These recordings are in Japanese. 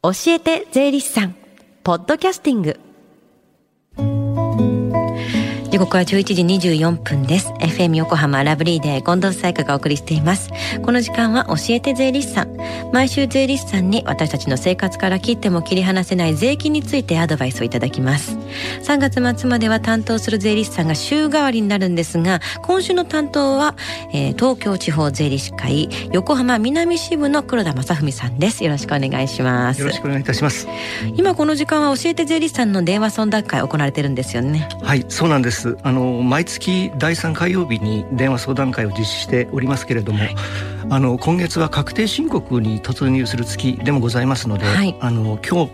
教えて税理士さん。ポッドキャスティング。時刻は11時24分です。FM 横浜ラブリーで近藤彩香がお送りしています。この時間は教えて税理士さん。毎週税理士さんに私たちの生活から切っても切り離せない税金についてアドバイスをいただきます。3月末までは担当する税理士さんが週替わりになるんですが今週の担当は、えー、東京地方税理士会横浜南支部の黒田正文さんです。よろしくお願いします。よろしくお願いいたします。今この時間は教えて税理士さんの電話相談会行われてるんですよね。はいそうなんですあの毎月第3火曜日に電話相談会を実施しておりますけれども、はい、あの今月は確定申告に突入する月でもございますので、はい、あの今日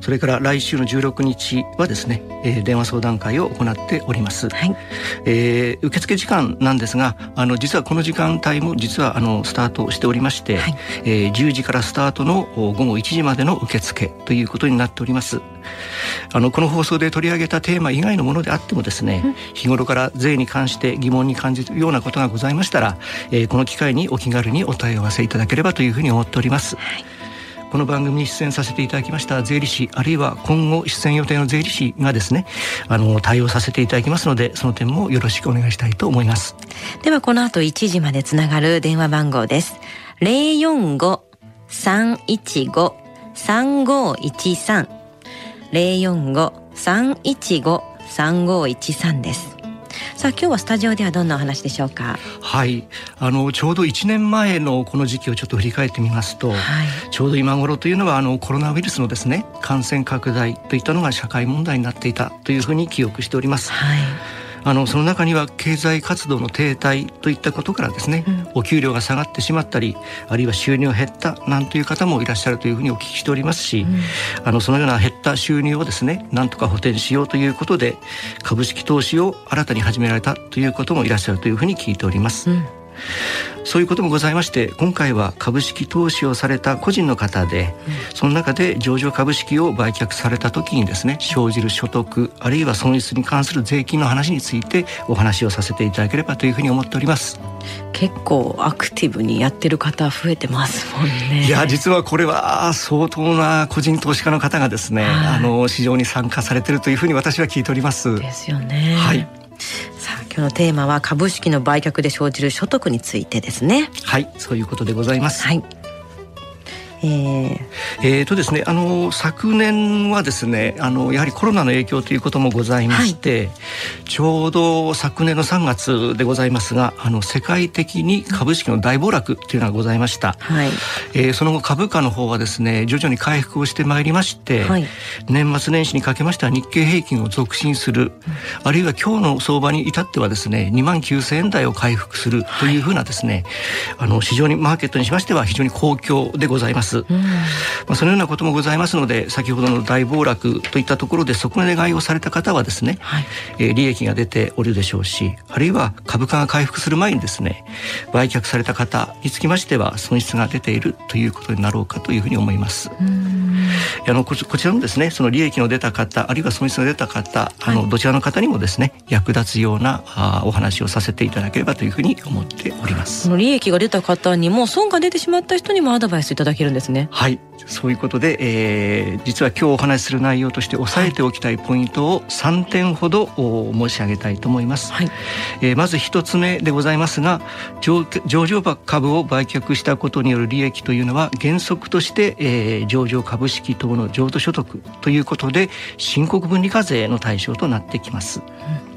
それから来週の16日はですね、えー、電話相談会を行っております、はい、えー、受付時間なんですがあの実はこの時間帯も実はあのスタートしておりまして、はい、えー、10時からスタートの午後1時までの受付ということになっております。あのこの放送で取り上げたテーマ以外のものであってもですね、うん、日頃から税に関して疑問に感じるようなことがございましたら、えー、この機会にお気軽にお問い合わせいただければというふうに思っております、はいこの番組に出演させていただきました税理士あるいは今後出演予定の税理士がですねあの対応させていただきますのでその点もよろしくお願いしたいと思います。ではこの後1時までつながる電話番号です。045-315-3513 045-315-3513です。さあ今日はスタジオではどんなお話でしょうか？はい。あのちょうど1年前のこの時期をちょっと振り返ってみますと、はい、ちょうど今頃というのはあのコロナウイルスのですね感染拡大といったのが社会問題になっていたというふうに記憶しております。はいあのその中には経済活動の停滞といったことからですね、うん、お給料が下がってしまったりあるいは収入が減ったなんていう方もいらっしゃるというふうにお聞きしておりますし、うん、あのそのような減った収入をですねなんとか補填しようということで株式投資を新たに始められたということもいらっしゃるというふうに聞いております。うんそういうこともございまして今回は株式投資をされた個人の方で、うん、その中で上場株式を売却された時にですね生じる所得あるいは損失に関する税金の話についてお話をさせていただければというふうに思っております。結構アクティブにやってる方増えてますもんね。いや実はこれは相当な個人投資家の方がですね、はい、あの市場に参加されてるというふうに私は聞いております。ですよね。はい今日のテーマは株式の売却で生じる所得についてですね。はいそういうことでございます。はいえー、えーとですね、あの昨年はですねあのやはりコロナの影響ということもございまして、はい、ちょうど昨年の3月でございますがあの世界的に株式の大暴落というのがございました、はい。えー、その後株価の方はですね徐々に回復をしてまいりまして、はい、年末年始にかけましては日経平均を続伸する、うん、あるいは今日の相場に至ってはですね2万9000円台を回復するというふうなですね、はい、あの市場にマーケットにしましては非常に好況でございます。。うん、まあ、そのようなこともございますので先ほどの大暴落といったところで底値買いをされた方はですね、はい、えー、利益が出ておるでしょうしあるいは株価が回復する前にですね売却された方につきましては損失が出ているということになろうかというふうに思います。あのこちらのですねその利益の出た方あるいは損失の出た方、あのどちらの方にもですね役立つようなあお話をさせていただければというふうに思っております。その利益が出た方にも損が出てしまった人にもアドバイスいただけるんですね。はいそういうことで、えー、実は今日お話しする内容として押さえておきたいポイントを3点ほど申し上げたいと思います、はい、えー、まず1つ目でございますが上場株を売却したことによる利益というのは原則として、えー、上場株式等の譲渡所得ということで申告分離課税の対象となってきます、うん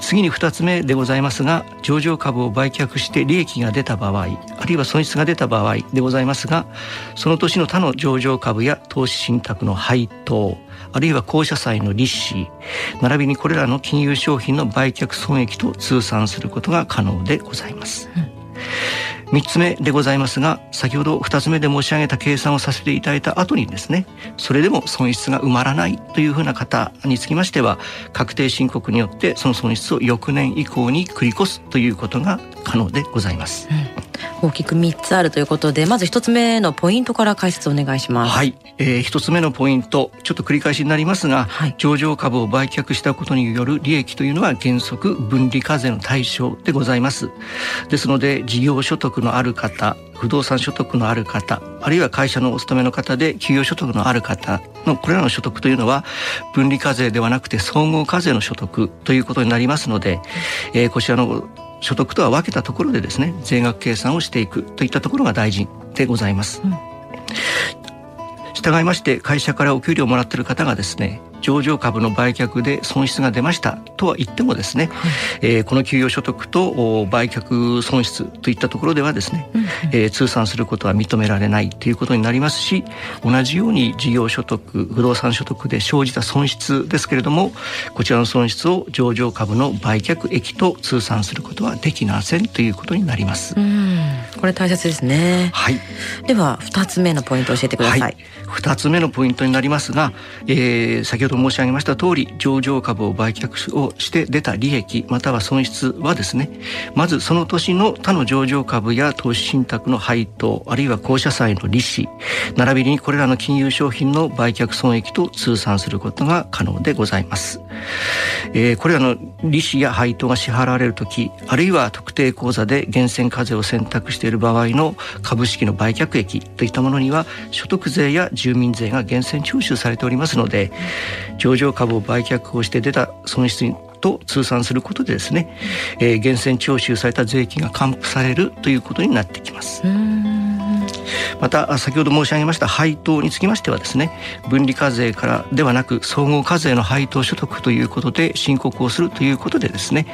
次に2つ目でございますが上場株を売却して利益が出た場合あるいは損失が出た場合でございますがその年の他の上場株や投資信託の配当あるいは公社債の利子並びにこれらの金融商品の売却損益と通算することが可能でございます。うん3つ目でございますが先ほど2つ目で申し上げた計算をさせていただいた後にですねそれでも損失が埋まらないというふうな方につきましては確定申告によってその損失を翌年以降に繰り越すということが可能でございます。うん大きく3つあるということでまず1つ目のポイントから解説お願いします。はい、えー、1つ目のポイントちょっと繰り返しになりますが、はい、上場株を売却したことによる利益というのは原則分離課税の対象でございます。ですので事業所得のある方不動産所得のある方あるいは会社のお勤めの方で給与所得のある方のこれらの所得というのは分離課税ではなくて総合課税の所得ということになりますので、えー、こちらの所得とは分けたところでですね税額計算をしていくといったところが大事でございます。うん、従いまして会社からお給料をもらっている方がですね上場株の売却で損失が出ましたとは言ってもですね、はい、えー、この給与所得と売却損失といったところではですね、うん、えー、通算することは認められないということになりますし同じように事業所得不動産所得で生じた損失ですけれどもこちらの損失を上場株の売却益と通算することはできませんということになります。これ大切ですね。はい。では二つ目のポイントを教えてください。はい、2つ目のポイントになりますが、えー、先ほどほど申し上げました通り上場株を売却をして出た利益または損失はですねまずその年の他の上場株や投資信託の配当あるいは公社債の利子並びにこれらの金融商品の売却損益と通算することが可能でございます、えー、これらの利子や配当が支払われる時あるいは特定口座で源泉課税を選択している場合の株式の売却益といったものには所得税や住民税が源泉徴収されておりますので上場株を売却をして出た損失と通算することでですね、えー、源泉徴収された税金が還付されるということになってきます。また先ほど申し上げました配当につきましてはですね分離課税からではなく総合課税の配当所得ということで申告をするということでですね、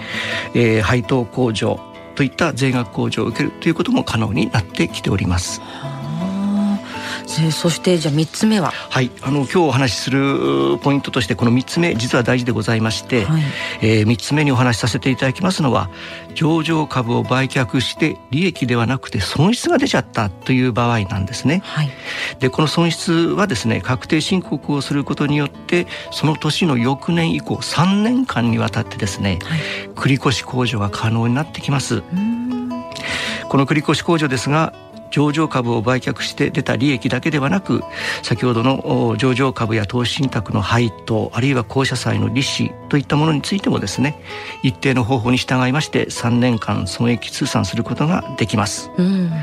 えー、配当控除といった税額控除を受けるということも可能になってきております。そしてじゃあ3つ目は？はい。あの今日お話しするポイントとしてこの3つ目実は大事でございまして、はい、えー、3つ目にお話しさせていただきますのは上場株を売却して利益ではなくて損失が出ちゃったという場合なんですね。はい、でこの損失はですね確定申告をすることによってその年の翌年以降3年間にわたってですね、はい、繰越控除が可能になってきます。この繰越控除ですが上場株を売却して出た利益だけではなく先ほどの上場株や投資信託の配当あるいは公社債の利子といったものについてもですね一定の方法に従いまして3年間損益通算することができます。す、うん、で、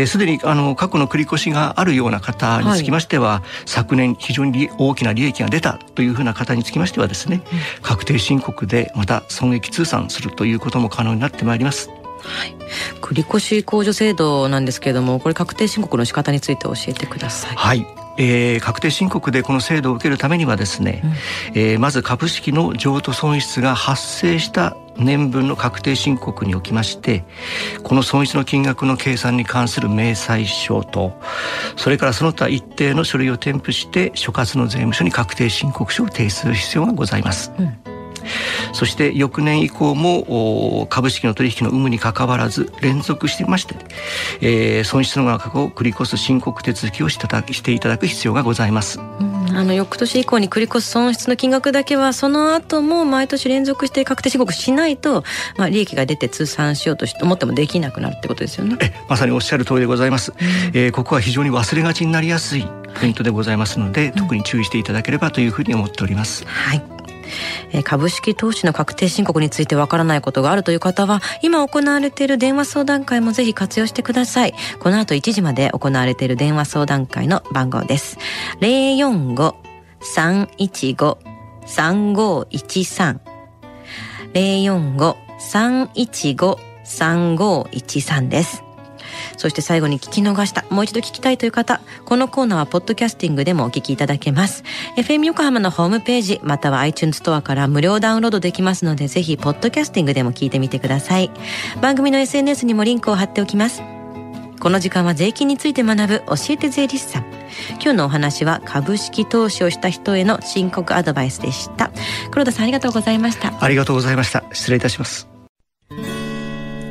えー、にあの過去の繰越があるような方につきましては、はい、昨年非常に大きな利益が出たというふうな方につきましてはですね、うん、確定申告でまた損益通算するということも可能になってまいります。はい、繰越控除制度なんですけれどもこれ確定申告の仕方について教えてください。はいえー、確定申告でこの制度を受けるためにはですね、うん、えー、まず株式の譲渡損失が発生した年分の確定申告におきましてこの損失の金額の計算に関する明細書とそれからその他一定の書類を添付して所轄の税務署に確定申告書を提出する必要がございます。うんそして翌年以降も株式の取引の有無にかかわらず連続してまして、えー、損失の額を繰り越す申告手続きをしていただく必要がございます。あの翌年以降に繰り越す損失の金額だけはその後も毎年連続して確定申告しないと、まあ、利益が出て通算しようと思ってもできなくなるってことですよね。えまさにおっしゃる通りでございます、うん、えー、ここは非常に忘れがちになりやすいポイントでございますので、はい、特に注意していただければというふうに思っております。はいえ株式投資の確定申告についてわからないことがあるという方は今行われている電話相談会もぜひ活用してください。この後1時まで行われている電話相談会の番号です。045-315-3513 045-315-3513です。そして最後に聞き逃した、もう一度聞きたいという方、このコーナーはポッドキャスティングでもお聞きいただけます。FM 横浜のホームページ、または iTunes ストアから無料ダウンロードできますので、ぜひポッドキャスティングでも聞いてみてください。番組の SNS にもリンクを貼っておきます。この時間は税金について学ぶ教えて税理士さん。今日のお話は株式投資をした人への申告アドバイスでした。黒田さんありがとうございました。ありがとうございました。失礼いたします。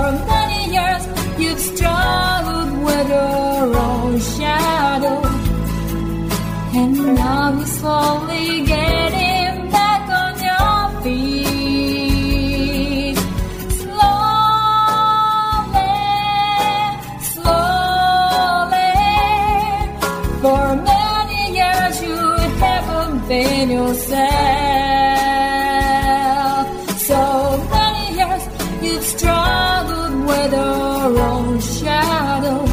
For many years you've struggled with your own shadow. And now you're slowly getting back on your feet. Slowly, slowly. For many years you haven't been yourself. So many years you've struggled your own shadow.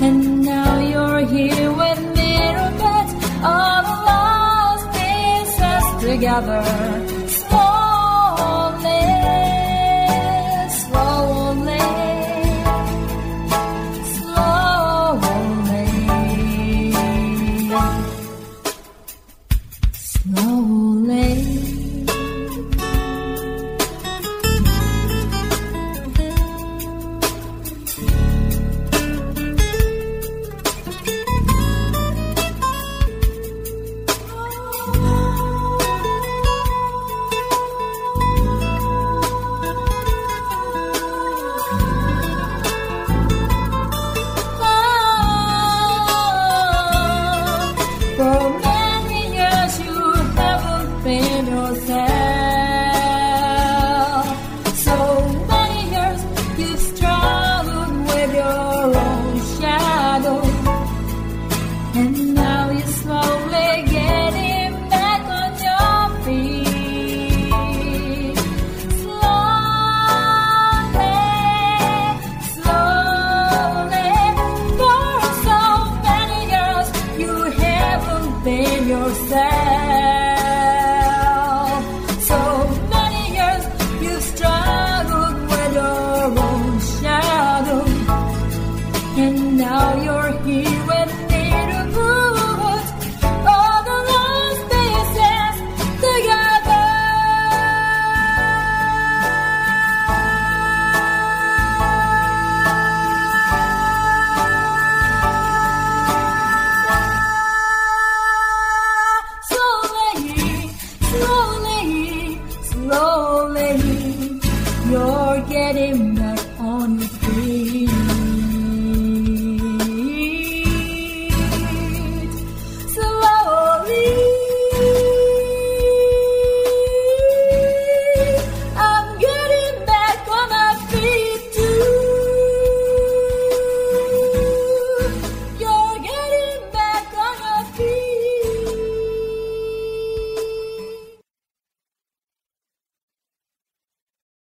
And now you're here with me, beds, all the lost pieces together.